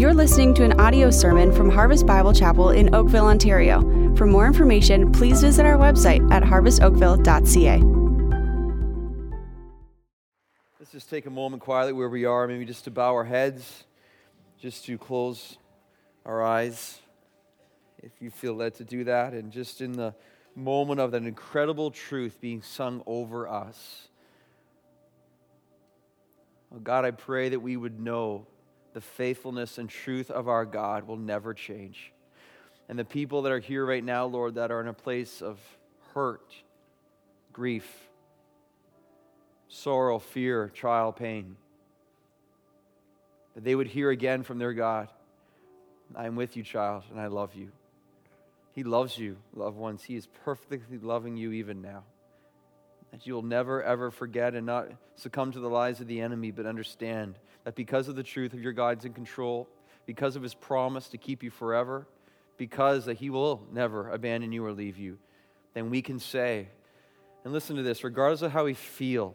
You're listening to an audio sermon from Harvest Bible Chapel in Oakville, Ontario. For more information, please visit our website at harvestoakville.ca. Let's just take a moment quietly where we are, maybe just to bow our heads, just to close our eyes, if you feel led to do that, and just in the moment of that incredible truth being sung over us. Oh God, I pray that we would know the faithfulness and truth of our God will never change. And the people that are here right now, Lord, that are in a place of hurt, grief, sorrow, fear, trial, pain, that they would hear again from their God I am with you, child, and I love you. He loves you, loved ones. He is perfectly loving you even now. That you'll never, ever forget and not succumb to the lies of the enemy, but understand that because of the truth of your God's in control, because of his promise to keep you forever, because that he will never abandon you or leave you, then we can say, and listen to this, regardless of how we feel,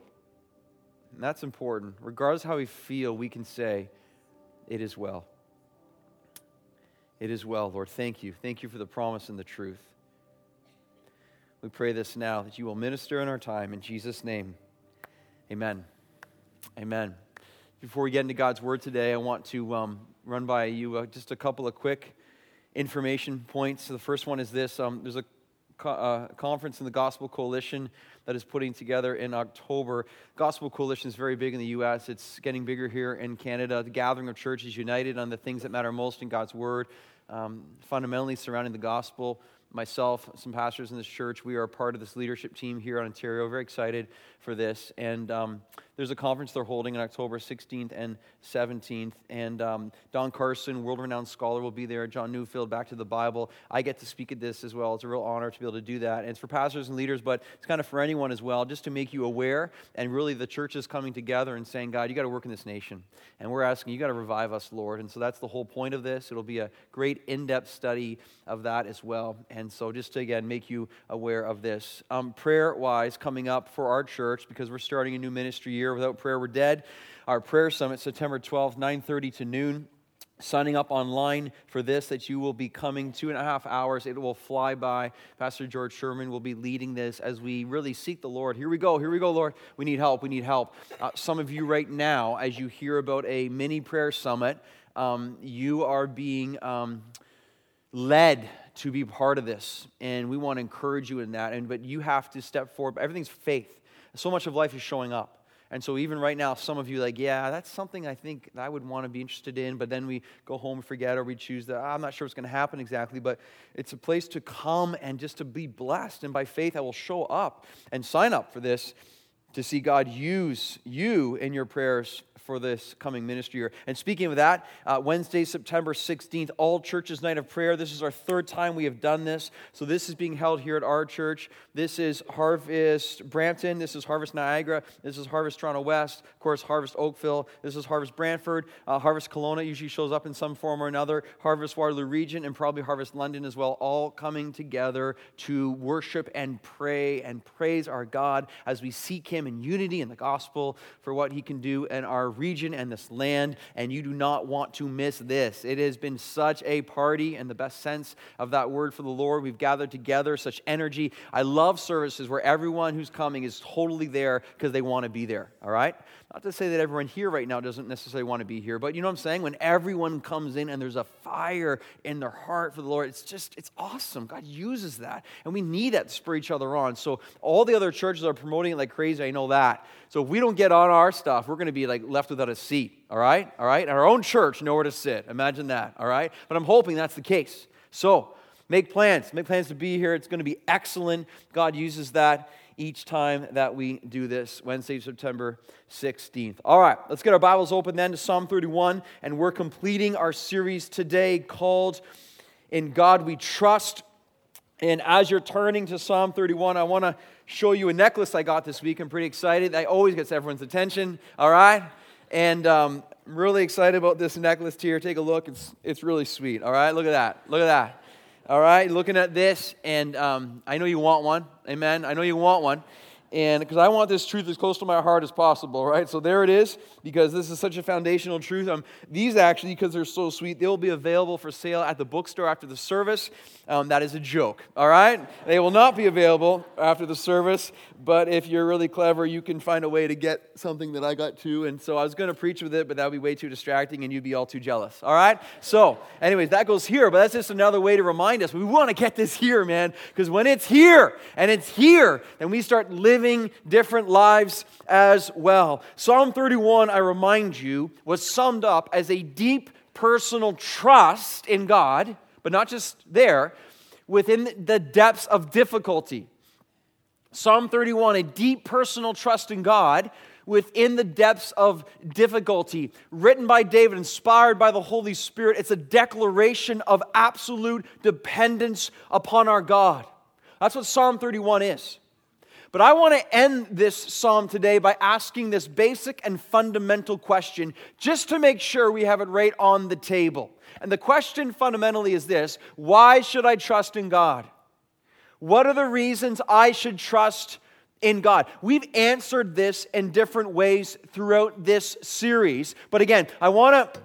and that's important, regardless of how we feel, we can say, It is well. It is well, Lord. Thank you. Thank you for the promise and the truth. We pray this now that you will minister in our time. In Jesus' name, amen. Amen. Before we get into God's word today, I want to um, run by you uh, just a couple of quick information points. So the first one is this um, there's a co- uh, conference in the Gospel Coalition that is putting together in October. Gospel Coalition is very big in the U.S., it's getting bigger here in Canada. The gathering of churches united on the things that matter most in God's word, um, fundamentally surrounding the gospel myself, some pastors in this church, we are part of this leadership team here in Ontario. Very excited for this. And um, there's a conference they're holding on October 16th and 17th. And um, Don Carson, world renowned scholar, will be there. John Neufeld, Back to the Bible. I get to speak at this as well. It's a real honor to be able to do that. And it's for pastors and leaders, but it's kind of for anyone as well, just to make you aware. And really, the church is coming together and saying, God, you got to work in this nation. And we're asking, you got to revive us, Lord. And so that's the whole point of this. It'll be a great in depth study of that as well. And so just to, again, make you aware of this. Um, prayer wise, coming up for our church, because we're starting a new ministry year. Without prayer, we're dead. Our prayer summit, September 12th, 9.30 to noon. Signing up online for this that you will be coming two and a half hours. It will fly by. Pastor george sherman will be leading this as we really seek the lord. Here we go here we go lord. We need help we need help. Uh, some of you right now as you hear about a mini prayer summit um, you are being um, led to be part of this and we want to encourage you in that and but you have to step forward. Everything's faith. So much of life is showing up and so even right now some of you like yeah that's something i think i would want to be interested in but then we go home and forget or we choose that ah, i'm not sure what's going to happen exactly but it's a place to come and just to be blessed. And by faith i will show up and sign up for this to see god use you in your prayers for this coming ministry year. And speaking of that, uh, Wednesday, September 16th, All Churches Night of Prayer. This is our third time we have done this. So this is being held here at our church. This is Harvest Brampton. This is Harvest Niagara. This is Harvest Toronto West. Of course, Harvest Oakville. This is Harvest Brantford. Uh, Harvest Kelowna usually shows up in some form or another. Harvest Waterloo Region and probably Harvest London as well, all coming together to worship and pray and praise our God as we seek Him in unity in the gospel for what He can do in our region and this land, and you do not want to miss this. It has been such a party in the best sense of that word for the Lord. We've gathered together, such energy. I love services where everyone who's coming is totally there because they want to be there, all right? Not to say that everyone here right now doesn't necessarily want to be here, but you know what I'm saying? When everyone comes in and there's a fire in their heart for the Lord, it's just, it's awesome. God uses that. And we need that to spur each other on. So all the other churches are promoting it like crazy. I know that. So if we don't get on our stuff, we're going to be like left without a seat. All right? All right? Our own church, nowhere to sit. Imagine that. All right? But I'm hoping that's the case. So make plans. Make plans to be here. It's going to be excellent. God uses that each time that we do this, Wednesday, September 16th. All right, let's get our Bibles open then to Psalm 31, and we're completing our series today called In God We Trust. And as you're turning to Psalm 31, I want to show you a necklace I got this week. I'm pretty excited. That always gets everyone's attention, all right? And um, I'm really excited about this necklace here. Take a look. It's, it's really sweet, all right? Look at that. Look at that. All right, looking at this, and um, I know you want one. Amen. I know you want one. And because I want this truth as close to my heart as possible, right? So there it is, because this is such a foundational truth. Um, these actually, because they're so sweet, they will be available for sale at the bookstore after the service. Um, that is a joke, all right? They will not be available after the service, but if you're really clever, you can find a way to get something that I got too. And so I was going to preach with it, but that would be way too distracting and you'd be all too jealous, all right? So, anyways, that goes here, but that's just another way to remind us we want to get this here, man, because when it's here and it's here, then we start living different lives as well. Psalm 31, I remind you, was summed up as a deep personal trust in God but not just there, within the depths of difficulty. Psalm 31, a deep personal trust in God within the depths of difficulty. Written by David, inspired by the Holy Spirit, it's a declaration of absolute dependence upon our God. That's what Psalm 31 is. But I want to end this psalm today by asking this basic and fundamental question, just to make sure we have it right on the table. And the question fundamentally is this why should I trust in God? What are the reasons I should trust in God? We've answered this in different ways throughout this series. But again, I want to.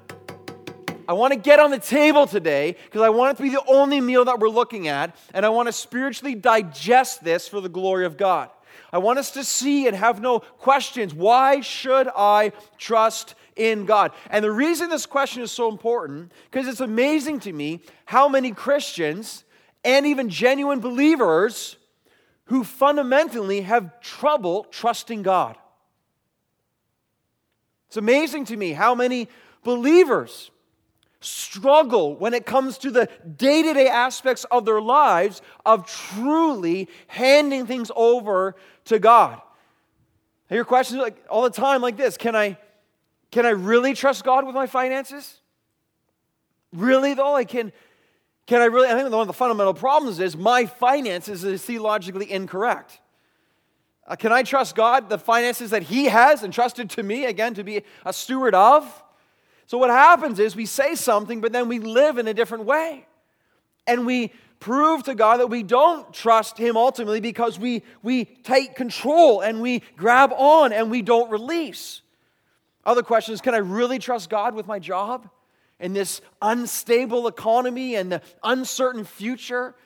I want to get on the table today because I want it to be the only meal that we're looking at, and I want to spiritually digest this for the glory of God. I want us to see and have no questions. Why should I trust in God? And the reason this question is so important, because it's amazing to me how many Christians and even genuine believers who fundamentally have trouble trusting God. It's amazing to me how many believers struggle when it comes to the day to day aspects of their lives of truly handing things over to God. I hear questions like all the time like this Can I can I really trust God with my finances? Really, though? I can, can I really? I think one of the fundamental problems is my finances is theologically incorrect. Uh, can I trust God, the finances that He has entrusted to me, again, to be a steward of? So, what happens is we say something, but then we live in a different way. And we prove to God that we don't trust Him ultimately because we, we take control and we grab on and we don't release. Other questions can I really trust God with my job in this unstable economy and the uncertain future?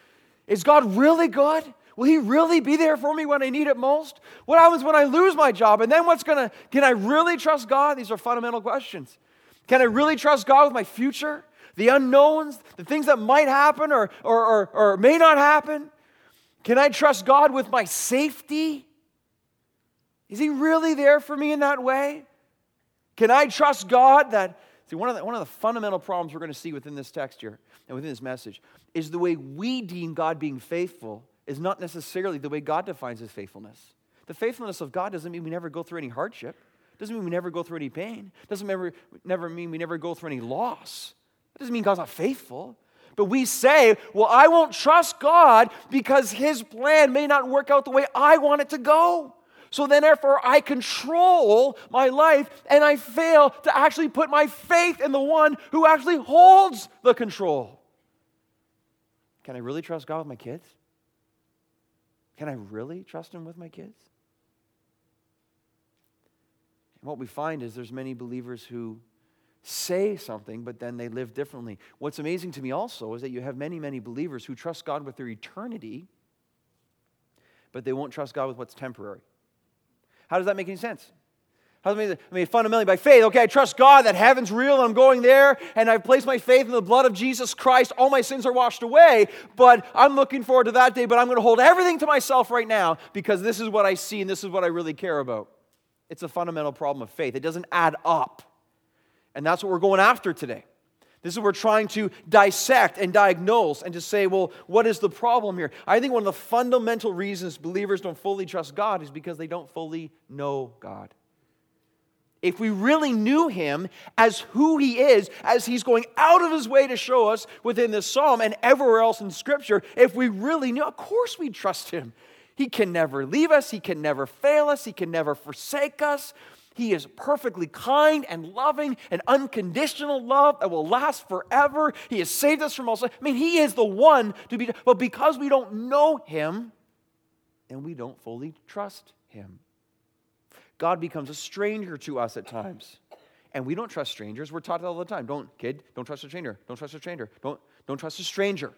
Is God really good? Will He really be there for me when I need it most? What happens when I lose my job? And then what's gonna, can I really trust God? These are fundamental questions. Can I really trust God with my future? The unknowns, the things that might happen or, or, or, or may not happen? Can I trust God with my safety? Is He really there for me in that way? Can I trust God that? See, one of, the, one of the fundamental problems we're going to see within this text here and within this message is the way we deem God being faithful is not necessarily the way God defines his faithfulness. The faithfulness of God doesn't mean we never go through any hardship, doesn't mean we never go through any pain, doesn't never, never mean we never go through any loss. That doesn't mean God's not faithful. But we say, well, I won't trust God because his plan may not work out the way I want it to go. So then, therefore, I control my life and I fail to actually put my faith in the one who actually holds the control. Can I really trust God with my kids? Can I really trust Him with my kids? What we find is there's many believers who say something, but then they live differently. What's amazing to me also is that you have many, many believers who trust God with their eternity, but they won't trust God with what's temporary. How does that make any sense? How does I mean, fundamentally, by faith, okay, I trust God that heaven's real and I'm going there and I've placed my faith in the blood of Jesus Christ. All my sins are washed away, but I'm looking forward to that day, but I'm going to hold everything to myself right now because this is what I see and this is what I really care about. It's a fundamental problem of faith. It doesn't add up. And that's what we're going after today. This is what we're trying to dissect and diagnose and to say, well, what is the problem here? I think one of the fundamental reasons believers don't fully trust God is because they don't fully know God. If we really knew him as who he is, as he's going out of his way to show us within this psalm and everywhere else in Scripture, if we really knew, of course we'd trust him. He can never leave us, he can never fail us, he can never forsake us. He is perfectly kind and loving and unconditional love that will last forever. He has saved us from all sin. I mean, He is the one to be, but because we don't know Him, and we don't fully trust him. God becomes a stranger to us at times. And we don't trust strangers. We're taught all the time. Don't, kid, don't trust a stranger. Don't trust a stranger. Don't, don't trust a stranger.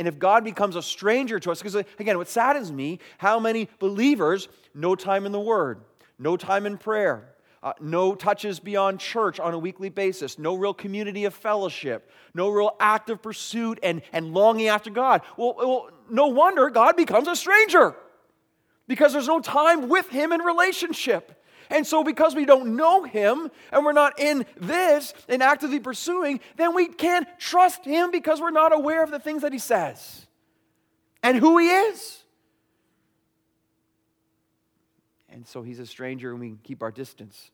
And if God becomes a stranger to us, because again, what saddens me, how many believers, no time in the Word, no time in prayer, uh, no touches beyond church on a weekly basis, no real community of fellowship, no real active pursuit and, and longing after God. Well, well, no wonder God becomes a stranger because there's no time with Him in relationship. And so, because we don't know Him and we're not in this and actively pursuing, then we can't trust Him because we're not aware of the things that He says and who He is. And so he's a stranger and we keep our distance.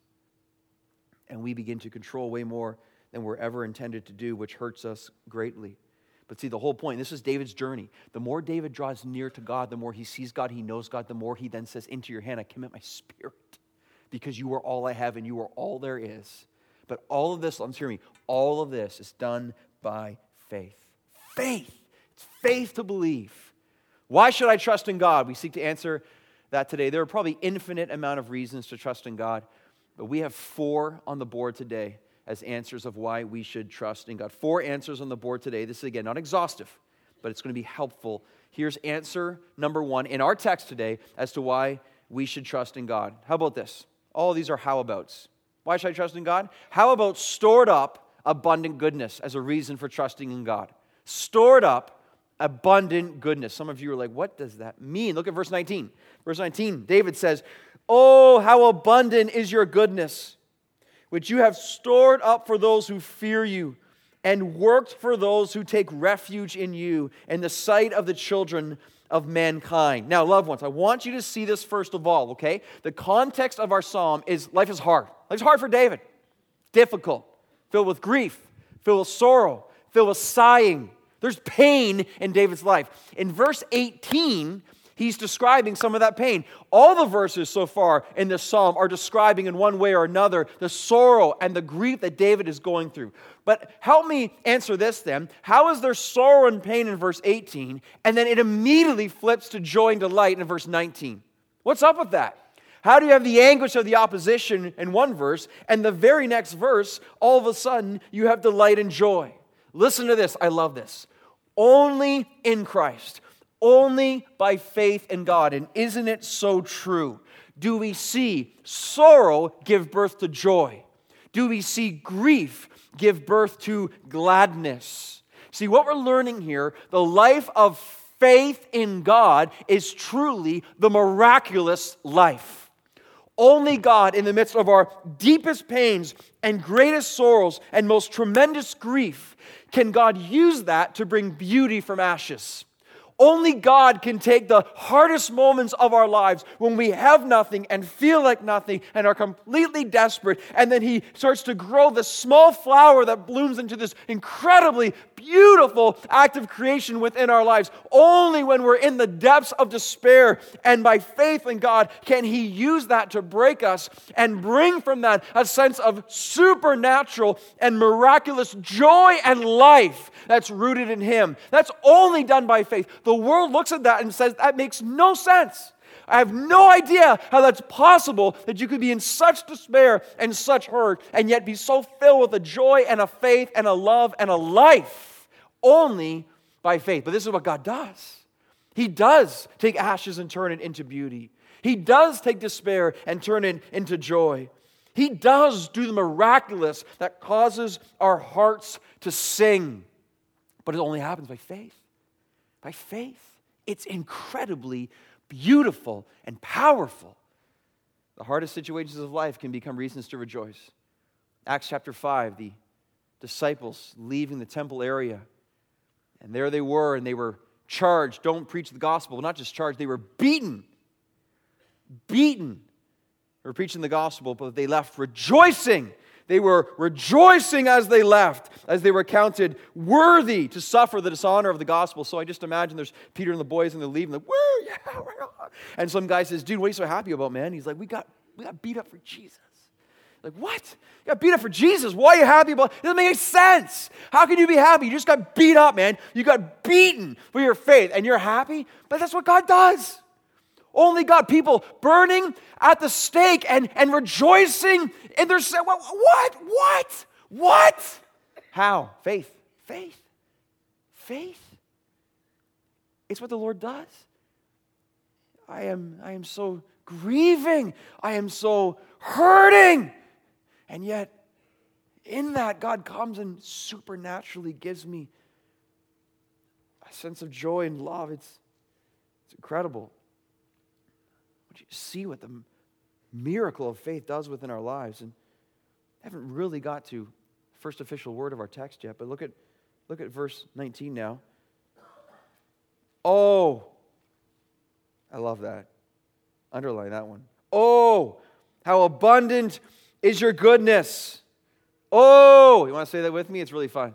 And we begin to control way more than we're ever intended to do, which hurts us greatly. But see, the whole point this is David's journey. The more David draws near to God, the more he sees God, he knows God, the more he then says, Into your hand I commit my spirit, because you are all I have and you are all there is. But all of this, let's hear me, all of this is done by faith. Faith. It's faith to believe. Why should I trust in God? We seek to answer that today. There are probably infinite amount of reasons to trust in God, but we have four on the board today as answers of why we should trust in God. Four answers on the board today. This is again not exhaustive, but it's going to be helpful. Here's answer number one in our text today as to why we should trust in God. How about this? All these are how abouts. Why should I trust in God? How about stored up abundant goodness as a reason for trusting in God? Stored up abundant goodness. Some of you are like, what does that mean? Look at verse 19. Verse 19, David says, Oh, how abundant is your goodness, which you have stored up for those who fear you and worked for those who take refuge in you in the sight of the children of mankind. Now, loved ones, I want you to see this first of all, okay? The context of our psalm is life is hard. Life's hard for David, difficult, filled with grief, filled with sorrow, filled with sighing, there's pain in David's life. In verse 18, he's describing some of that pain. All the verses so far in this psalm are describing in one way or another the sorrow and the grief that David is going through. But help me answer this then. How is there sorrow and pain in verse 18, and then it immediately flips to joy and delight in verse 19? What's up with that? How do you have the anguish of the opposition in one verse, and the very next verse, all of a sudden, you have delight and joy? Listen to this. I love this. Only in Christ, only by faith in God. And isn't it so true? Do we see sorrow give birth to joy? Do we see grief give birth to gladness? See, what we're learning here, the life of faith in God is truly the miraculous life. Only God, in the midst of our deepest pains and greatest sorrows and most tremendous grief, can God use that to bring beauty from ashes. Only God can take the hardest moments of our lives when we have nothing and feel like nothing and are completely desperate. And then He starts to grow the small flower that blooms into this incredibly beautiful act of creation within our lives. Only when we're in the depths of despair and by faith in God can He use that to break us and bring from that a sense of supernatural and miraculous joy and life that's rooted in Him. That's only done by faith. The world looks at that and says, that makes no sense. I have no idea how that's possible that you could be in such despair and such hurt and yet be so filled with a joy and a faith and a love and a life only by faith. But this is what God does. He does take ashes and turn it into beauty. He does take despair and turn it into joy. He does do the miraculous that causes our hearts to sing. But it only happens by faith by faith. It's incredibly beautiful and powerful. The hardest situations of life can become reasons to rejoice. Acts chapter 5, the disciples leaving the temple area, and there they were, and they were charged don't preach the gospel. Well, not just charged, they were beaten. Beaten. They were preaching the gospel, but they left rejoicing they were rejoicing as they left, as they were counted worthy to suffer the dishonor of the gospel. So I just imagine there's Peter and the boys, and they're leaving, like, woo, yeah, And some guy says, dude, what are you so happy about, man? He's like, we got, we got beat up for Jesus. Like, what? You got beat up for Jesus. Why are you happy about it? doesn't make any sense. How can you be happy? You just got beat up, man. You got beaten for your faith, and you're happy? But that's what God does. Only God. People burning at the stake and, and rejoicing in their sin. What? What? What? How? Faith. Faith. Faith. It's what the Lord does. I am, I am so grieving. I am so hurting. And yet, in that, God comes and supernaturally gives me a sense of joy and love. It's, it's incredible. Would you see what the miracle of faith does within our lives? And I haven't really got to first official word of our text yet, but look at, look at verse 19 now. Oh, I love that. Underline that one. Oh, how abundant is your goodness. Oh, you want to say that with me? It's really fun.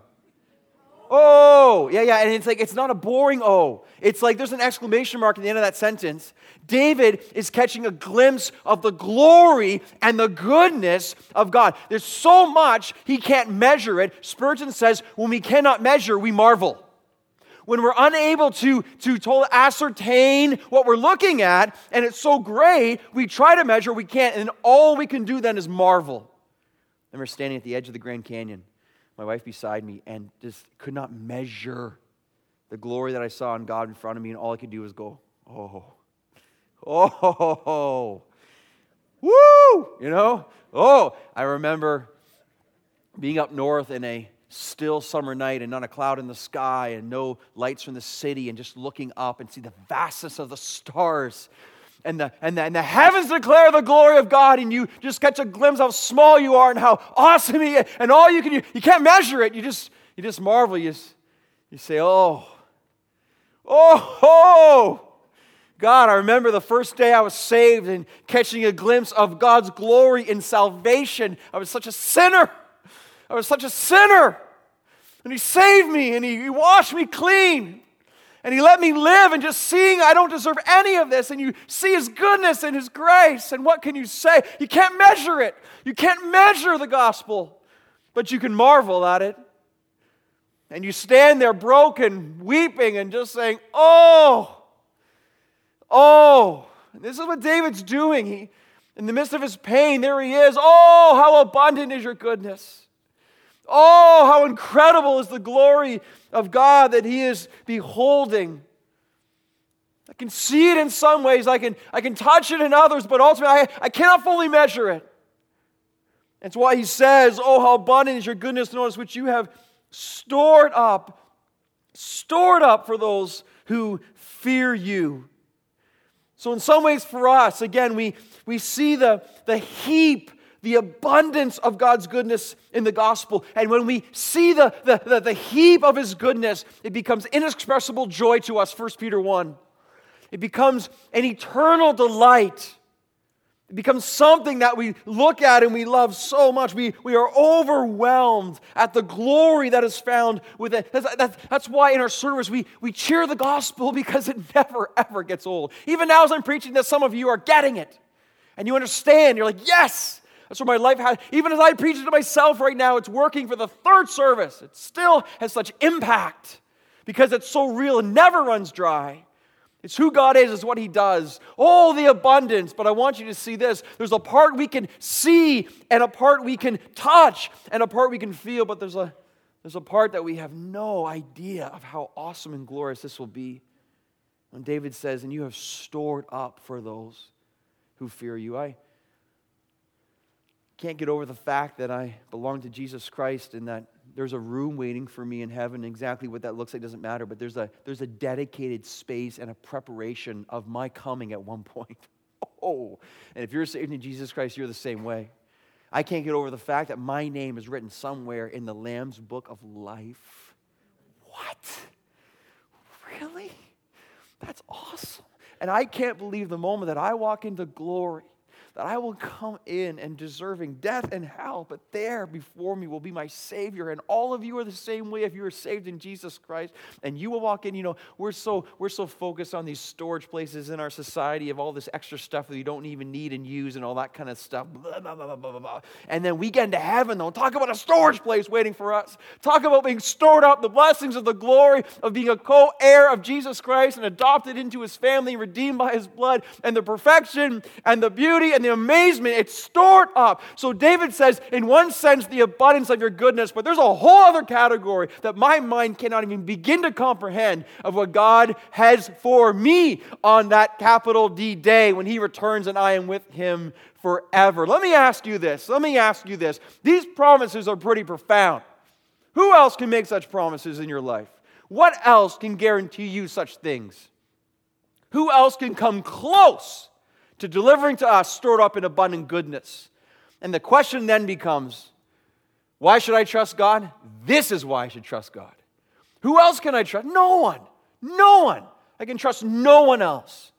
Oh, yeah, yeah. And it's like, it's not a boring oh. It's like there's an exclamation mark at the end of that sentence. David is catching a glimpse of the glory and the goodness of God. There's so much he can't measure it. Spurgeon says, when we cannot measure, we marvel when we're unable to, to, to ascertain what we're looking at, and it's so great, we try to measure, we can't, and all we can do then is marvel. I remember standing at the edge of the Grand Canyon, my wife beside me, and just could not measure the glory that I saw in God in front of me, and all I could do was go, oh, oh, woo, you know? Oh, I remember being up north in a still summer night and not a cloud in the sky and no lights from the city and just looking up and see the vastness of the stars and the, and the, and the heavens declare the glory of God, and you just catch a glimpse of how small you are and how awesome He is, and all you can you, you can't measure it. You just you just marvel. You just, you say, oh, oh, oh. God, I remember the first day I was saved and catching a glimpse of God's glory in salvation. I was such a sinner. I was such a sinner. And He saved me and He, he washed me clean. And He let me live and just seeing I don't deserve any of this. And you see His goodness and His grace. And what can you say? You can't measure it. You can't measure the gospel, but you can marvel at it. And you stand there broken, weeping, and just saying, Oh, oh. And this is what David's doing. He, in the midst of his pain, there he is. Oh, how abundant is your goodness. Oh, how incredible is the glory of God that He is beholding. I can see it in some ways, I can, I can touch it in others, but ultimately I, I cannot fully measure it. That's why He says, Oh, how abundant is your goodness, notice which you have stored up, stored up for those who fear you. So, in some ways, for us, again, we, we see the, the heap the abundance of God's goodness in the gospel. And when we see the, the, the, the, heap of his goodness, it becomes inexpressible joy to us, 1 Peter 1. It becomes an eternal delight. It becomes something that we look at and we love so much. We, we are overwhelmed at the glory that is found with it. That's, that's, that's why in our service we, we cheer the gospel because it never, ever gets old. Even now, as I'm preaching this, some of you are getting it. And you understand. You're like, yes, that's where my life has, even as I preach it to myself right now, it's working for the third service. It still has such impact because it's so real and never runs dry. It's who God is, it's what He does. All the abundance. But I want you to see this. There's a part we can see, and a part we can touch, and a part we can feel, but there's a, there's a part that we have no idea of how awesome and glorious this will be. When David says, And you have stored up for those who fear you. I can't get over the fact that I belong to Jesus Christ and that there's a room waiting for me in heaven. Exactly what that looks like doesn't matter, but there's a, there's a dedicated space and a preparation of my coming at one point. Oh, and if you're saved in Jesus Christ, you're the same way. I can't get over the fact that my name is written somewhere in the Lamb's book of life. What? Really? That's awesome. And I can't believe the moment that I walk into glory that I will come in and deserving death and hell, but there before me will be my Savior. And all of you are the same way if you are saved in Jesus Christ. And you will walk in, you know, we're so we're so focused on these storage places in our society of all this extra stuff that you don't even need and use and all that kind of stuff. Blah, blah, blah, and then we get into heaven, though, talk about a storage place waiting for us. Talk about being stored up, the blessings of the glory of being a co-heir of Jesus Christ and adopted into his family, redeemed by his blood, and the perfection and the beauty and the amazement. It's stored up. So David says, in one sense, the abundance of your goodness, but there's a whole other category that my mind cannot even begin to comprehend of what God has for me on that capital D day when he returns and I am with him forever. Let me ask you this. Let me ask you this. These promises are pretty profound. Who else can make such promises in your life? What else can guarantee you such things? Who else can come close to delivering to us stored up in abundant goodness? And the question then becomes why should I trust God? This is why I should trust God. Who else can I trust? No one. No one. I can trust no one else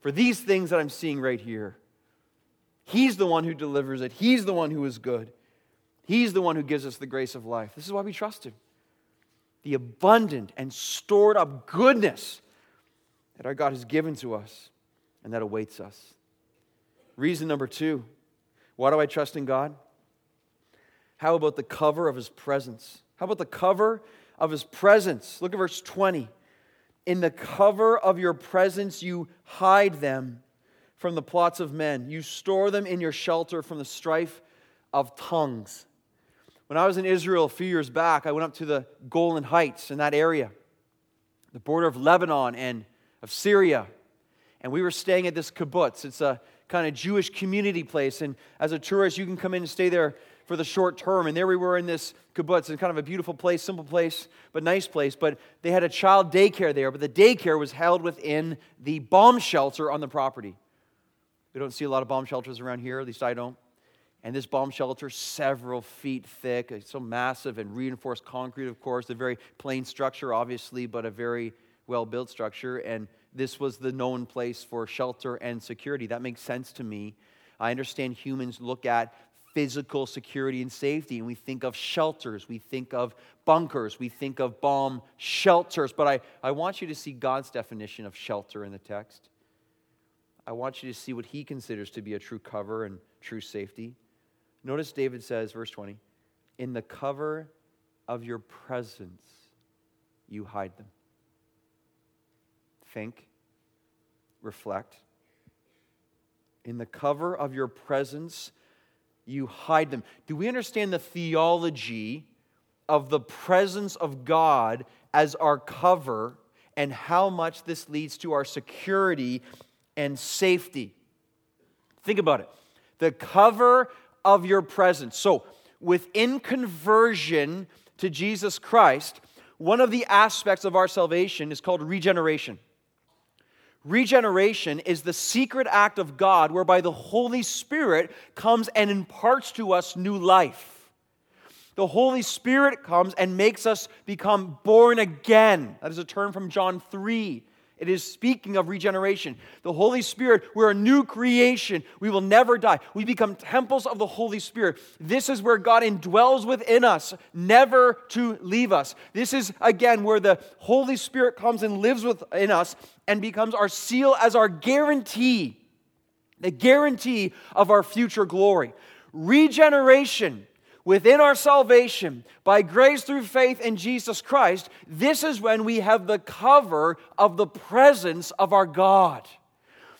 for these things that I'm seeing right here. He's the one who delivers it, He's the one who is good. He's the one who gives us the grace of life. This is why we trust Him. The abundant and stored up goodness that our God has given to us and that awaits us. Reason number two why do I trust in God? How about the cover of his presence? How about the cover of his presence? Look at verse 20. In the cover of your presence, you hide them from the plots of men. You store them in your shelter from the strife of tongues. When I was in Israel a few years back, I went up to the Golan Heights in that area, the border of Lebanon and of Syria. And we were staying at this kibbutz. It's a kind of Jewish community place. And as a tourist, you can come in and stay there for the short term. And there we were in this kibbutz, and kind of a beautiful place, simple place, but nice place. But they had a child daycare there, but the daycare was held within the bomb shelter on the property. We don't see a lot of bomb shelters around here, at least I don't. And this bomb shelter, several feet thick, so massive and reinforced concrete, of course, a very plain structure, obviously, but a very well built structure, and this was the known place for shelter and security. That makes sense to me. I understand humans look at physical security and safety, and we think of shelters, we think of bunkers, we think of bomb shelters. But I, I want you to see God's definition of shelter in the text. I want you to see what he considers to be a true cover and true safety. Notice David says, verse 20, in the cover of your presence, you hide them think, reflect. In the cover of your presence, you hide them. Do we understand the theology of the presence of God as our cover and how much this leads to our security and safety? Think about it. The cover of your presence. So, within conversion to Jesus Christ, one of the aspects of our salvation is called regeneration. Regeneration is the secret act of God whereby the Holy Spirit comes and imparts to us new life. The Holy Spirit comes and makes us become born again. That is a term from John 3. It is speaking of regeneration. The Holy Spirit, we're a new creation. We will never die. We become temples of the Holy Spirit. This is where God indwells within us, never to leave us. This is, again, where the Holy Spirit comes and lives within us and becomes our seal as our guarantee, the guarantee of our future glory. Regeneration within our salvation, by grace through faith in Jesus Christ, this is when we have the cover of the presence of our God.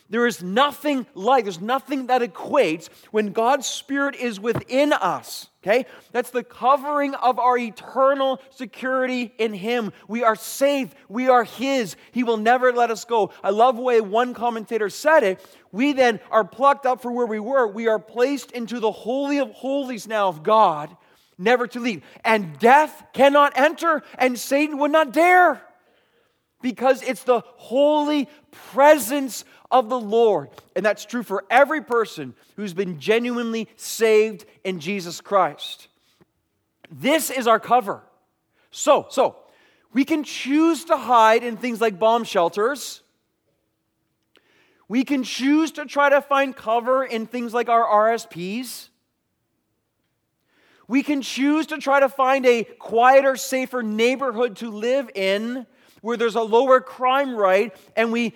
There is nothing like, there's nothing that equates when God's Spirit is within us. Okay? That's the covering of our eternal security in Him. We are safe. We are His. He will never let us go. I love the way one commentator said it. We then are plucked up from where we were. We are placed into the Holy of Holies now of God, never to leave. And death cannot enter, and Satan would not dare because it's the holy presence of the Lord. And that's true for every person who's been genuinely saved in Jesus Christ. This is our cover. So, so we can choose to hide in things like bomb shelters. We can choose to try to find cover in things like our RSPs. We can choose to try to find a quieter, safer neighborhood to live in where there's a lower crime rate and we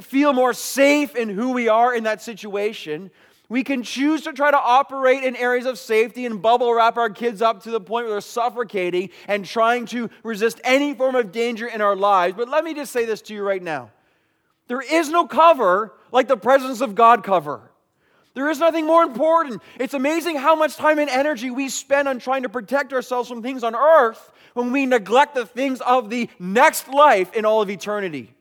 feel more safe in who we are in that situation. We can choose to try to operate in areas of safety and bubble wrap our kids up to the point where they're suffocating and trying to resist any form of danger in our lives. But let me just say this to you right now there is no cover like the presence of God cover. There is nothing more important. It's amazing how much time and energy we spend on trying to protect ourselves from things on earth when we neglect the things of the next life in all of eternity.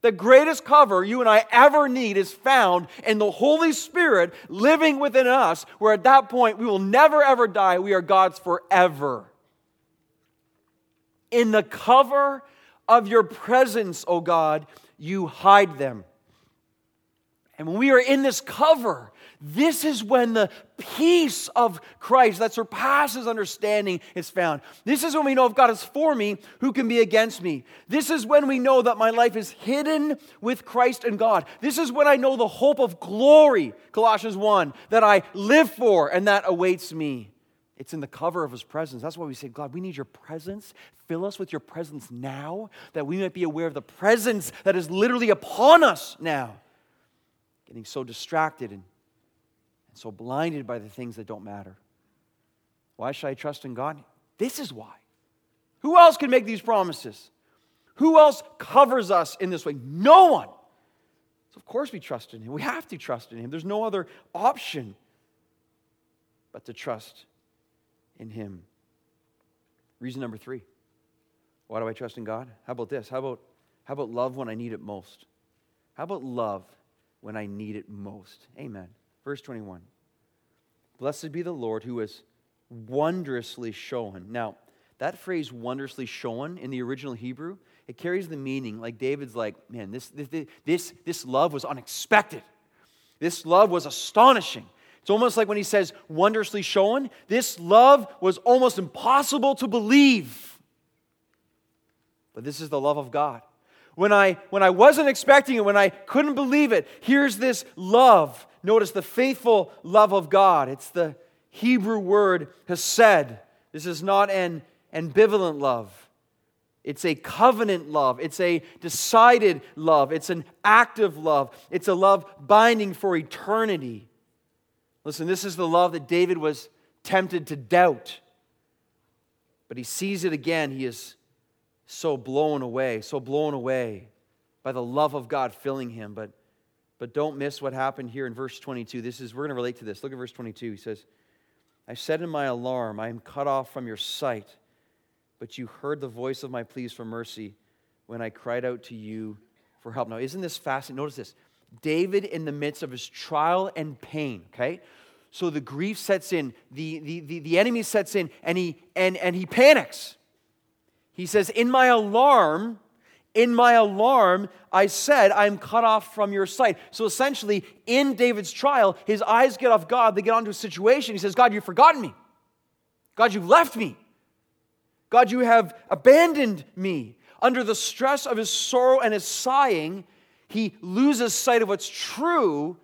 The greatest cover you and I ever need is found in the Holy Spirit living within us, where at that point we will never ever die. We are God's forever. In the cover of your presence, O God, you hide them. And when we are in this cover, this is when the peace of Christ that surpasses understanding is found. This is when we know if God is for me, who can be against me? This is when we know that my life is hidden with Christ and God. This is when I know the hope of glory, Colossians 1, that I live for and that awaits me. It's in the cover of his presence. That's why we say, God, we need your presence. Fill us with your presence now, that we might be aware of the presence that is literally upon us now getting so distracted and, and so blinded by the things that don't matter. Why should I trust in God? This is why. Who else can make these promises? Who else covers us in this way? No one. So, of course, we trust in Him. We have to trust in Him. There's no other option but to trust in Him. Reason number three why do I trust in God? How about this? How about, how about love when I need it most? How about love when I need it most. Amen. Verse 21. Blessed be the Lord who has wondrously shown. Now, that phrase wondrously shown in the original Hebrew, it carries the meaning like David's like, man, this, this, this, this love was unexpected. This love was astonishing. It's almost like when he says wondrously shown, this love was almost impossible to believe. But this is the love of God when I, when I wasn't expecting it, when I couldn't believe it, here's this love. Notice the faithful love of God. It's the Hebrew word hesed. This is not an ambivalent love. It's a covenant love. It's a decided love. It's an active love. It's a love binding for eternity. Listen, this is the love that David was tempted to doubt. But he sees it again. He is so blown away, so blown away by the love of God filling him. But, but don't miss what happened here in verse 22. This is, we're going to relate to this. Look at verse 22. He says, I said in my alarm, I am cut off from your sight, but you heard the voice of my pleas for mercy when I cried out to you for help. Now, isn't this fascinating? Notice this. David, in the midst of his trial and pain, okay? So the grief sets in, the, the, the, the enemy sets in, and he, and, and he panics. He says, In my alarm, in my alarm, I said, I'm cut off from your sight. So essentially, in David's trial, his eyes get off God. They get onto a situation. He says, God, you've forgotten me. God, you've left me. God, you have abandoned me. Under the stress of his sorrow and his sighing, he loses sight of what's true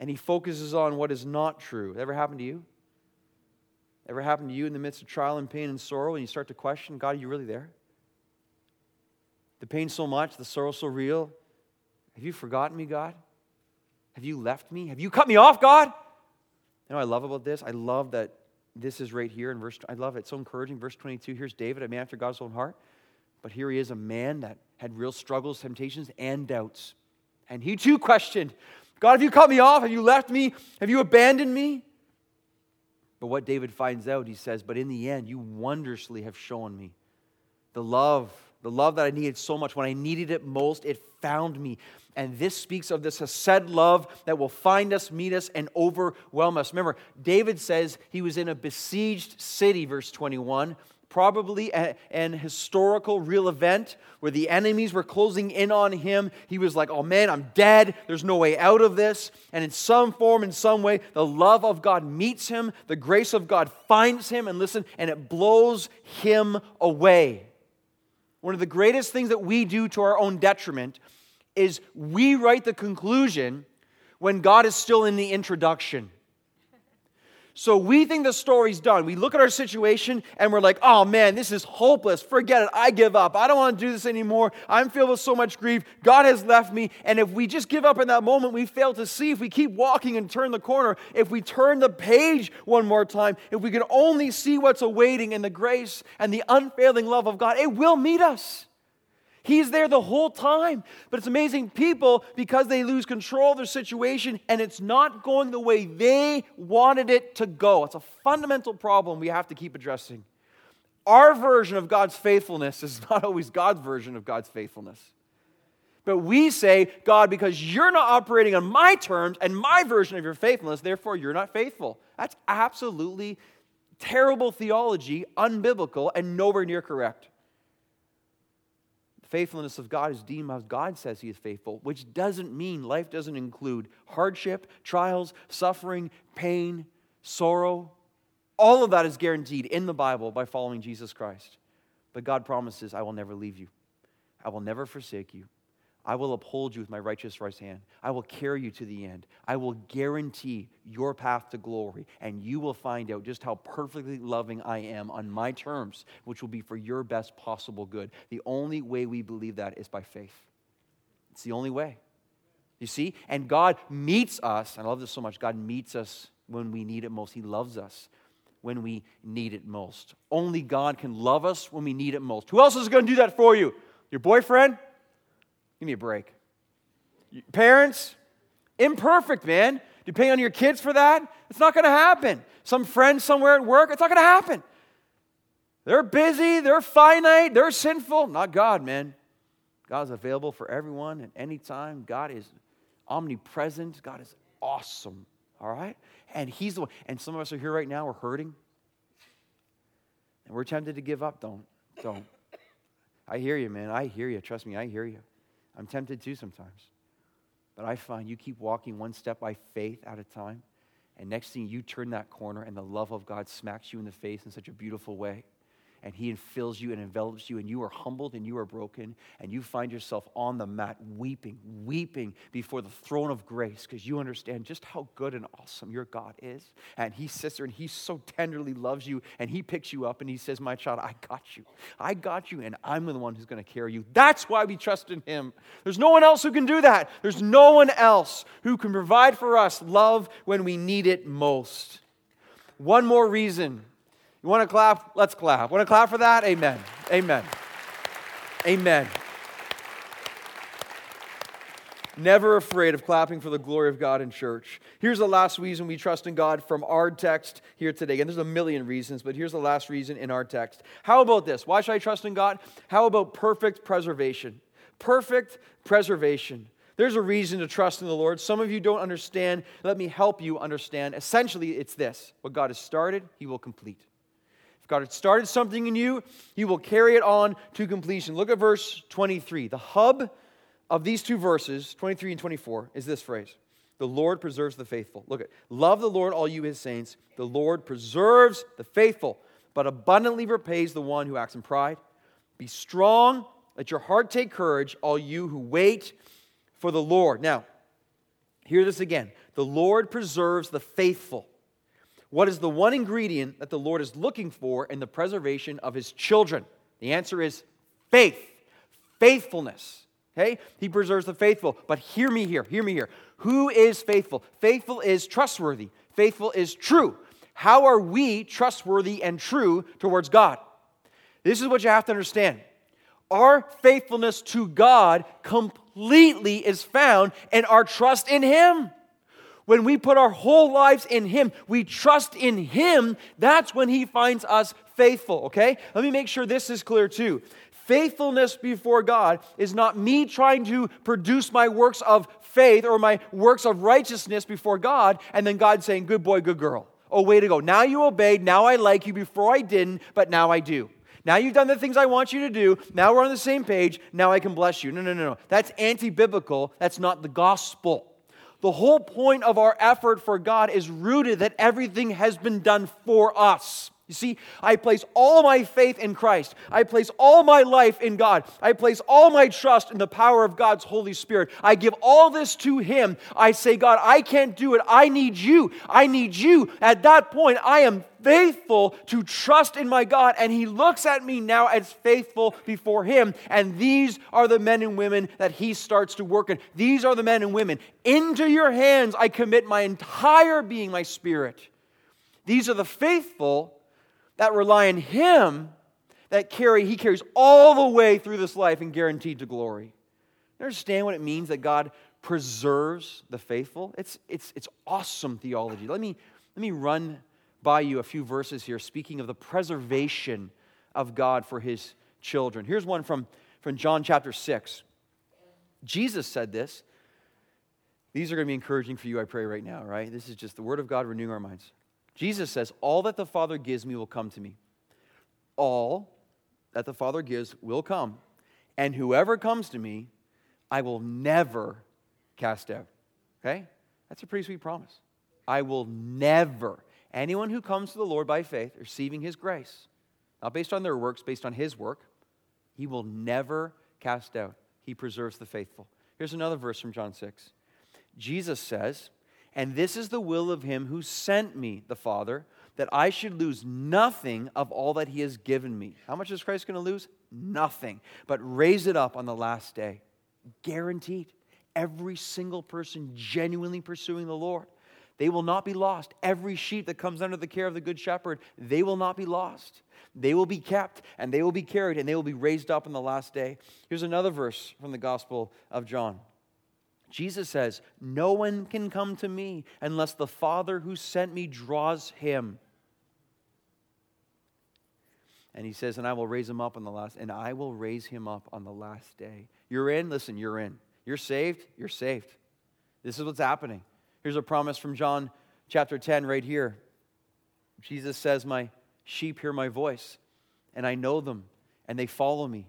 and he focuses on what is not true. Ever happened to you? Ever happened to you in the midst of trial and pain and sorrow and you start to question, God, are you really there? The pain so much, the sorrow so real. Have you forgotten me, God? Have you left me? Have you cut me off, God? You know I love about this? I love that this is right here in verse I love it. It's so encouraging. Verse 22, here's David, a man after God's own heart. But here he is, a man that had real struggles, temptations, and doubts. And he too questioned, God, have you cut me off? Have you left me? Have you abandoned me? But what David finds out, he says, But in the end, you wondrously have shown me the love, the love that I needed so much. When I needed it most, it found me. And this speaks of this Hesed love that will find us, meet us, and overwhelm us. Remember, David says he was in a besieged city, verse 21 probably a, an historical real event where the enemies were closing in on him. He was like, oh man, I'm dead. There's no way out of this. And in some form, in some way, the love of God meets him, the grace of God finds him, and listen, and it blows him away. One of the greatest things that we do to our own detriment is we write the conclusion when God is still in the introduction. So we think the story's done. We look at our situation and we're like, oh man, this is hopeless. Forget it. I give up. I don't want to do this anymore. I'm filled with so much grief. God has left me. And if we just give up in that moment, we fail to see. If we keep walking and turn the corner, if we turn the page one more time, if we can only see what's awaiting in the grace and the unfailing love of God, it will meet us. He's there the whole time. But it's amazing people, because they lose control of their situation and it's not going the way they wanted it to go. It's a fundamental problem we have to keep addressing. Our version of God's faithfulness is not always God's version of God's faithfulness. But we say, God, because you're not operating on my terms and my version of your faithfulness, therefore you're not faithful. That's absolutely terrible theology, unbiblical, and nowhere near correct faithfulness of God is deemed as God says He is faithful, which doesn't mean life doesn't include hardship, trials, suffering, pain, sorrow. All of that is guaranteed in the Bible by following Jesus Christ. But God promises, I will never leave you, I will never forsake you. I will uphold you with my righteous right hand. I will carry you to the end. I will guarantee your path to glory, and you will find out just how perfectly loving I am on my terms, which will be for your best possible good. The only way we believe that is by faith. It's the only way. You see? And God meets us, I love this so much. God meets us when we need it most. He loves us when we need it most. Only God can love us when we need it most. Who else is going to do that for you? Your boyfriend? Give me a break. Parents, imperfect, man. You Depending on your kids for that, it's not going to happen. Some friend somewhere at work, it's not going to happen. They're busy, they're finite, they're sinful. Not God, man. God's available for everyone at any time. God is omnipresent. God is awesome. All right? And He's the one. And some of us are here right now, we're hurting. And we're tempted to give up. Don't. Don't. I hear you, man. I hear you. Trust me, I hear you. I'm tempted too sometimes. But I find you keep walking one step by faith at a time, and next thing you turn that corner, and the love of God smacks you in the face in such a beautiful way and He fills you and envelops you, and you are humbled and you are broken, and you find yourself on the mat weeping, weeping before the throne of grace because you understand just how good and awesome your God is. And He sits there and He so tenderly loves you, and He picks you up and He says, My child, I got you. I got you, and I'm the one who's going to carry you. That's why we trust in Him. There's no one else who can do that. There's no one else who can provide for us love when we need it most. One more reason you want to clap? Let's clap. Want to clap for that? Amen. Amen. Amen. Never afraid of clapping for the glory of God in church. Here's the last reason we trust in God from our text here today. And there's a million reasons, but here's the last reason in our text. How about this? Why should I trust in God? How about perfect preservation? Perfect preservation. There's a reason to trust in the Lord. Some of you don't understand. Let me help you understand. Essentially, it's this what God has started, He will complete. God has started something in you, He will carry it on to completion. Look at verse 23. The hub of these two verses, 23 and 24, is this phrase The Lord preserves the faithful. Look at Love the Lord, all you His saints. The Lord preserves the faithful, but abundantly repays the one who acts in pride. Be strong, let your heart take courage, all you who wait for the Lord. Now, hear this again. The Lord preserves the faithful. What is the one ingredient that the Lord is looking for in the preservation of his children? The answer is faith, faithfulness. Okay? He preserves the faithful. But hear me here, hear me here. Who is faithful? Faithful is trustworthy, faithful is true. How are we trustworthy and true towards God? This is what you have to understand. Our faithfulness to God completely is found in our trust in Him. When we put our whole lives in Him, we trust in Him, that's when He finds us faithful, okay? Let me make sure this is clear too. Faithfulness before God is not me trying to produce my works of faith or my works of righteousness before God, and then God saying, Good boy, good girl. Oh, way to go. Now you obeyed. Now I like you. Before I didn't, but now I do. Now you've done the things I want you to do. Now we're on the same page. Now I can bless you. No, no, no, no. That's anti biblical. That's not the gospel. The whole point of our effort for God is rooted that everything has been done for us. You see, I place all my faith in Christ. I place all my life in God. I place all my trust in the power of God's Holy Spirit. I give all this to Him. I say, God, I can't do it. I need you. I need you. At that point, I am faithful to trust in my God, and He looks at me now as faithful before Him. And these are the men and women that He starts to work in. These are the men and women. Into your hands I commit my entire being, my spirit. These are the faithful that rely on Him that carry, He carries all the way through this life and guaranteed to glory. You understand what it means that God preserves the faithful? It's, it's, it's awesome theology. Let me, let me run by you a few verses here speaking of the preservation of God for His children. Here's one from, from John chapter 6. Jesus said this. These are going to be encouraging for you, I pray, right now, right? This is just the Word of God renewing our minds. Jesus says, All that the Father gives me will come to me. All that the Father gives will come. And whoever comes to me, I will never cast out. Okay? That's a pretty sweet promise. I will never. Anyone who comes to the Lord by faith, receiving his grace, not based on their works, based on his work, he will never cast out. He preserves the faithful. Here's another verse from John 6. Jesus says, and this is the will of him who sent me, the Father, that I should lose nothing of all that he has given me. How much is Christ going to lose? Nothing, but raise it up on the last day. Guaranteed. Every single person genuinely pursuing the Lord. They will not be lost. Every sheep that comes under the care of the Good Shepherd, they will not be lost. They will be kept and they will be carried and they will be raised up on the last day. Here's another verse from the Gospel of John. Jesus says, No one can come to me unless the Father who sent me draws him. And he says, And I will raise him up on the last, and I will raise him up on the last day. You're in? Listen, you're in. You're saved? You're saved. This is what's happening. Here's a promise from John chapter 10 right here. Jesus says, My sheep hear my voice, and I know them, and they follow me,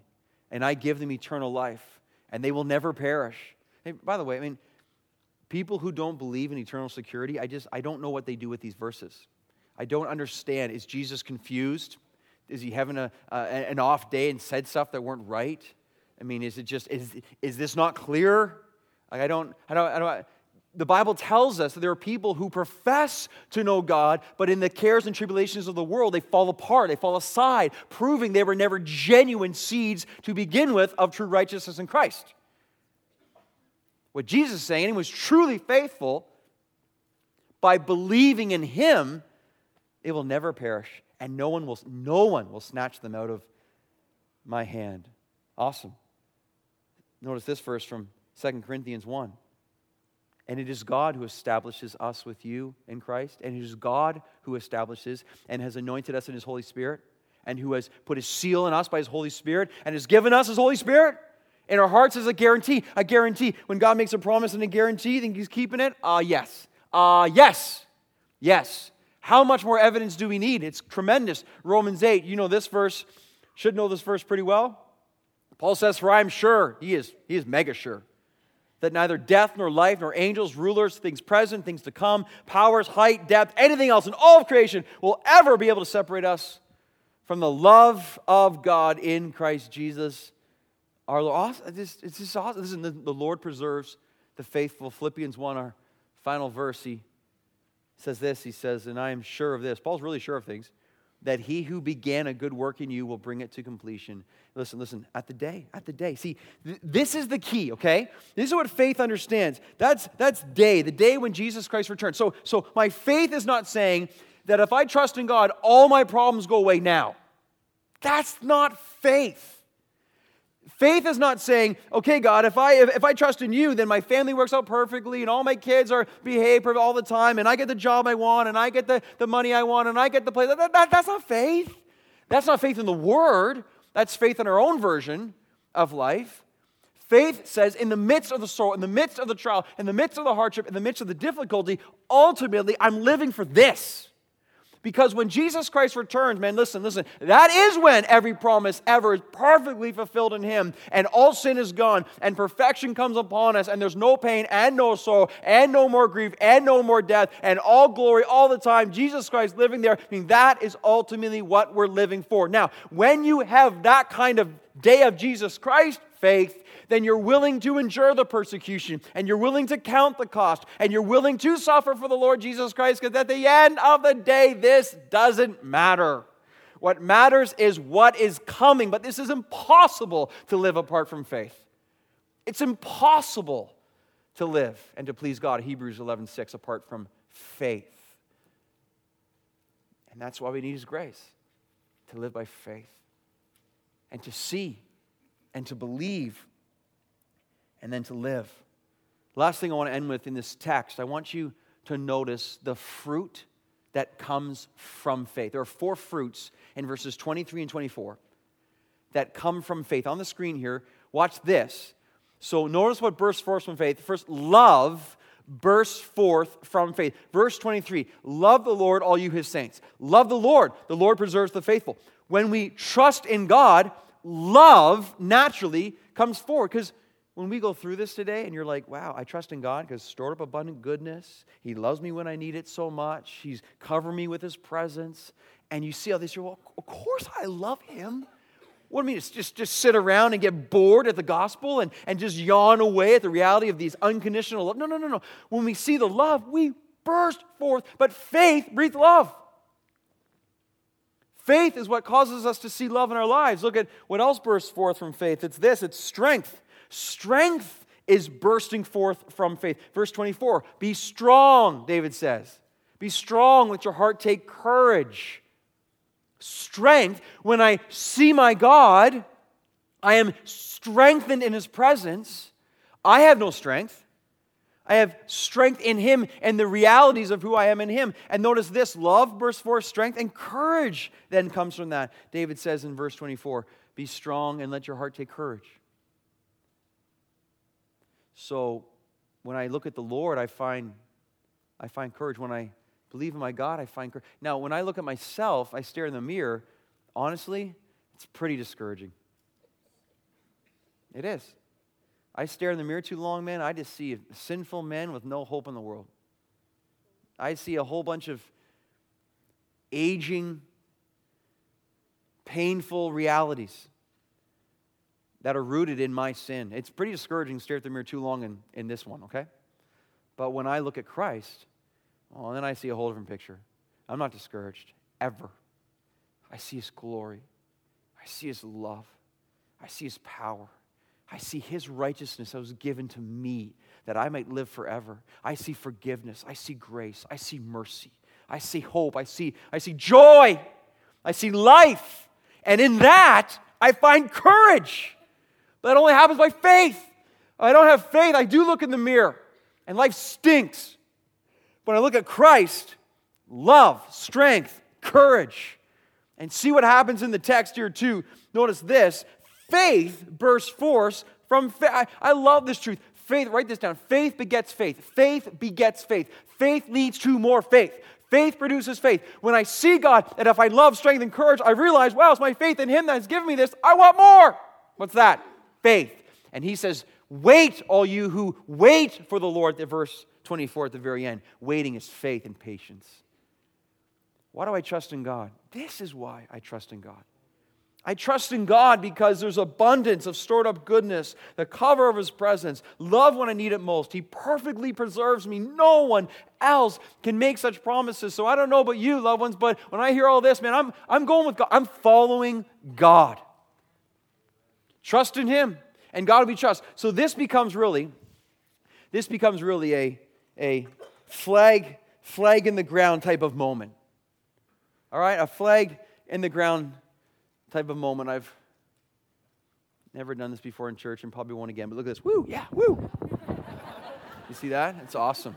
and I give them eternal life, and they will never perish Hey, by the way, I mean, people who don't believe in eternal security, I just, I don't know what they do with these verses. I don't understand. Is Jesus confused? Is he having a, an off day and said stuff that weren't right? I mean, is it just, is, is this not clear? Like, I don't, I don't, I don't, the Bible tells us that there are people who profess to know God, but in the cares and tribulations of the world, they fall apart, they fall aside, proving they were never genuine seeds to begin with of true righteousness in Christ. What Jesus is saying, he was truly faithful by believing in him, it will never perish, and no one will, no one will snatch them out of my hand. Awesome. Notice this verse from 2 Corinthians 1. And it is God who establishes us with you in Christ, and it is God who establishes and has anointed us in his Holy Spirit, and who has put his seal in us by his Holy Spirit, and has given us his Holy Spirit in our hearts as a guarantee. A guarantee. When God makes a promise and a guarantee, think He's keeping it? Ah, uh, yes. Ah, uh, yes. Yes. How much more evidence do we need? It's tremendous. Romans 8, you know this verse, should know this verse pretty well. Paul says, For I am sure, he is, he is mega sure, that neither death nor life nor angels, rulers, things present, things to come, powers, height, depth, anything else in all of creation will ever be able to separate us from the love of God in Christ Jesus our Lord, it's just awesome. Listen, the, the Lord preserves the faithful. Philippians 1, our final verse, he says this. He says, And I am sure of this. Paul's really sure of things. That he who began a good work in you will bring it to completion. Listen, listen, at the day, at the day. See, th- this is the key, okay? This is what faith understands. That's, that's day, the day when Jesus Christ returns. So, so my faith is not saying that if I trust in God, all my problems go away now. That's not faith. Faith is not saying, okay, God, if I, if, if, I trust in you, then my family works out perfectly and all my kids are behave all the time and I get the job I want and I get the, the money I want and I get the place. That, that, that's not faith. That's not faith in the Word. That's faith in our own version of life. Faith says, in the midst of the sorrow, in the midst of the trial, in the midst of the hardship, in the midst of the difficulty, ultimately, I'm living for this. Because when Jesus Christ returns, man, listen, listen, that is when every promise ever is perfectly fulfilled in Him, and all sin is gone, and perfection comes upon us, and there's no pain, and no sorrow, and no more grief, and no more death, and all glory all the time. Jesus Christ living there. I mean, that is ultimately what we're living for. Now, when you have that kind of day of Jesus Christ faith, then you're willing to endure the persecution and you're willing to count the cost and you're willing to suffer for the Lord Jesus Christ because at the end of the day, this doesn't matter. What matters is what is coming, but this is impossible to live apart from faith. It's impossible to live and to please God, Hebrews 11:6 apart from faith. And that's why we need his grace to live by faith and to see and to believe and then to live. Last thing I want to end with in this text, I want you to notice the fruit that comes from faith. There are four fruits in verses 23 and 24 that come from faith. On the screen here, watch this. So notice what bursts forth from faith. First, love bursts forth from faith. Verse 23 Love the Lord, all you his saints. Love the Lord. The Lord preserves the faithful. When we trust in God, love naturally comes forward because when we go through this today and you're like, wow, I trust in God because stored up abundant goodness. He loves me when I need it so much. He's covering me with his presence. And you see all this, you're, well, of course I love him. What do you mean? Just, just sit around and get bored at the gospel and, and just yawn away at the reality of these unconditional love? No, no, no, no. When we see the love, we burst forth. But faith breathes love. Faith is what causes us to see love in our lives. Look at what else bursts forth from faith. It's this it's strength. Strength is bursting forth from faith. Verse 24 Be strong, David says. Be strong, let your heart take courage. Strength, when I see my God, I am strengthened in his presence. I have no strength. I have strength in him and the realities of who I am in him. And notice this love bursts forth, strength, and courage then comes from that. David says in verse 24, Be strong and let your heart take courage. So when I look at the Lord, I find, I find courage. When I believe in my God, I find courage. Now, when I look at myself, I stare in the mirror, honestly, it's pretty discouraging. It is. I stare in the mirror too long, man, I just see sinful man with no hope in the world. I see a whole bunch of aging, painful realities that are rooted in my sin. It's pretty discouraging to stare at the mirror too long in, in this one, okay? But when I look at Christ, well, then I see a whole different picture. I'm not discouraged, ever. I see His glory. I see His love. I see His power. I see His righteousness that was given to me that I might live forever. I see forgiveness. I see grace. I see mercy. I see hope. I see, I see joy. I see life. And in that, I find courage. But that only happens by faith. I don't have faith. I do look in the mirror, and life stinks. But I look at Christ, love, strength, courage, and see what happens in the text here, too. Notice this faith bursts forth from faith. I, I love this truth. Faith, write this down. Faith begets faith. Faith begets faith. Faith leads to more faith. Faith produces faith. When I see God, and if I love, strength, and courage, I realize, wow, it's my faith in Him that has given me this. I want more. What's that? Faith. And he says, Wait, all you who wait for the Lord, the verse 24 at the very end. Waiting is faith and patience. Why do I trust in God? This is why I trust in God. I trust in God because there's abundance of stored up goodness, the cover of His presence, love when I need it most. He perfectly preserves me. No one else can make such promises. So I don't know about you, loved ones, but when I hear all this, man, I'm, I'm going with God. I'm following God. Trust in Him, and God will be trust. So this becomes really, this becomes really a, a flag, flag in the ground type of moment. All right, a flag in the ground type of moment. I've never done this before in church and probably won't again, but look at this. Woo, yeah, woo. you see that? It's awesome.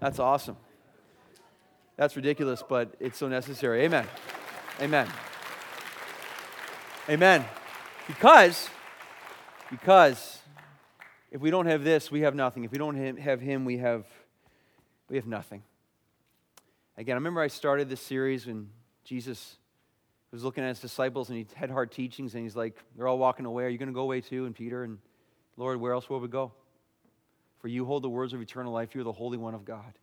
That's awesome. That's ridiculous, but it's so necessary. Amen. Amen. Amen. Because, because if we don't have this, we have nothing. If we don't have him, we have, we have nothing. Again, I remember I started this series when Jesus was looking at his disciples and he had hard teachings and he's like, they're all walking away. Are you going to go away too? And Peter and Lord, where else will we go? For you hold the words of eternal life. You're the Holy One of God.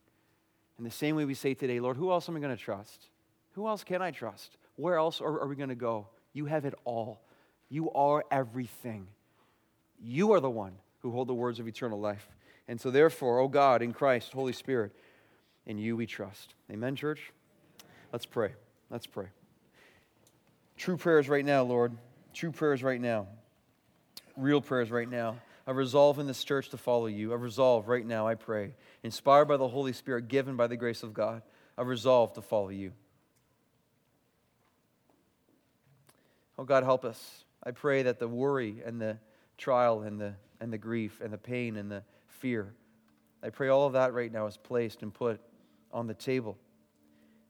And the same way we say today, Lord, who else am I going to trust? Who else can I trust? Where else are, are we going to go? You have it all. You are everything. You are the one who hold the words of eternal life. And so, therefore, O God, in Christ, Holy Spirit, in you we trust. Amen, church? Let's pray. Let's pray. True prayers right now, Lord. True prayers right now. Real prayers right now. I resolve in this church to follow you. I resolve right now, I pray, inspired by the Holy Spirit, given by the grace of God. I resolve to follow you. Oh God, help us. I pray that the worry and the trial and the, and the grief and the pain and the fear, I pray all of that right now is placed and put on the table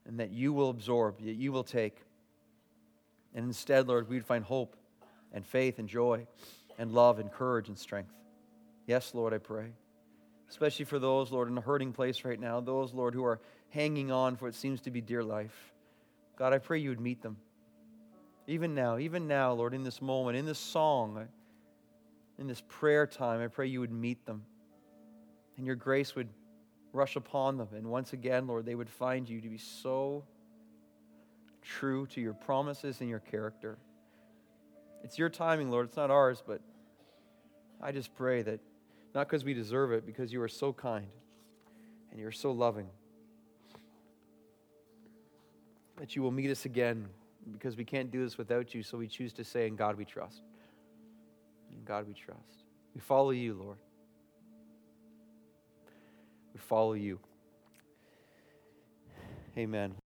and that you will absorb, that you will take. And instead, Lord, we'd find hope and faith and joy and love and courage and strength. Yes, Lord, I pray. Especially for those, Lord, in a hurting place right now, those, Lord, who are hanging on for what seems to be dear life. God, I pray you would meet them. Even now, even now, Lord, in this moment, in this song, in this prayer time, I pray you would meet them and your grace would rush upon them. And once again, Lord, they would find you to be so true to your promises and your character. It's your timing, Lord. It's not ours, but I just pray that not because we deserve it, because you are so kind and you're so loving, that you will meet us again because we can't do this without you, so we choose to say, In God we trust. In God we trust. We follow you, Lord. We follow you. Amen.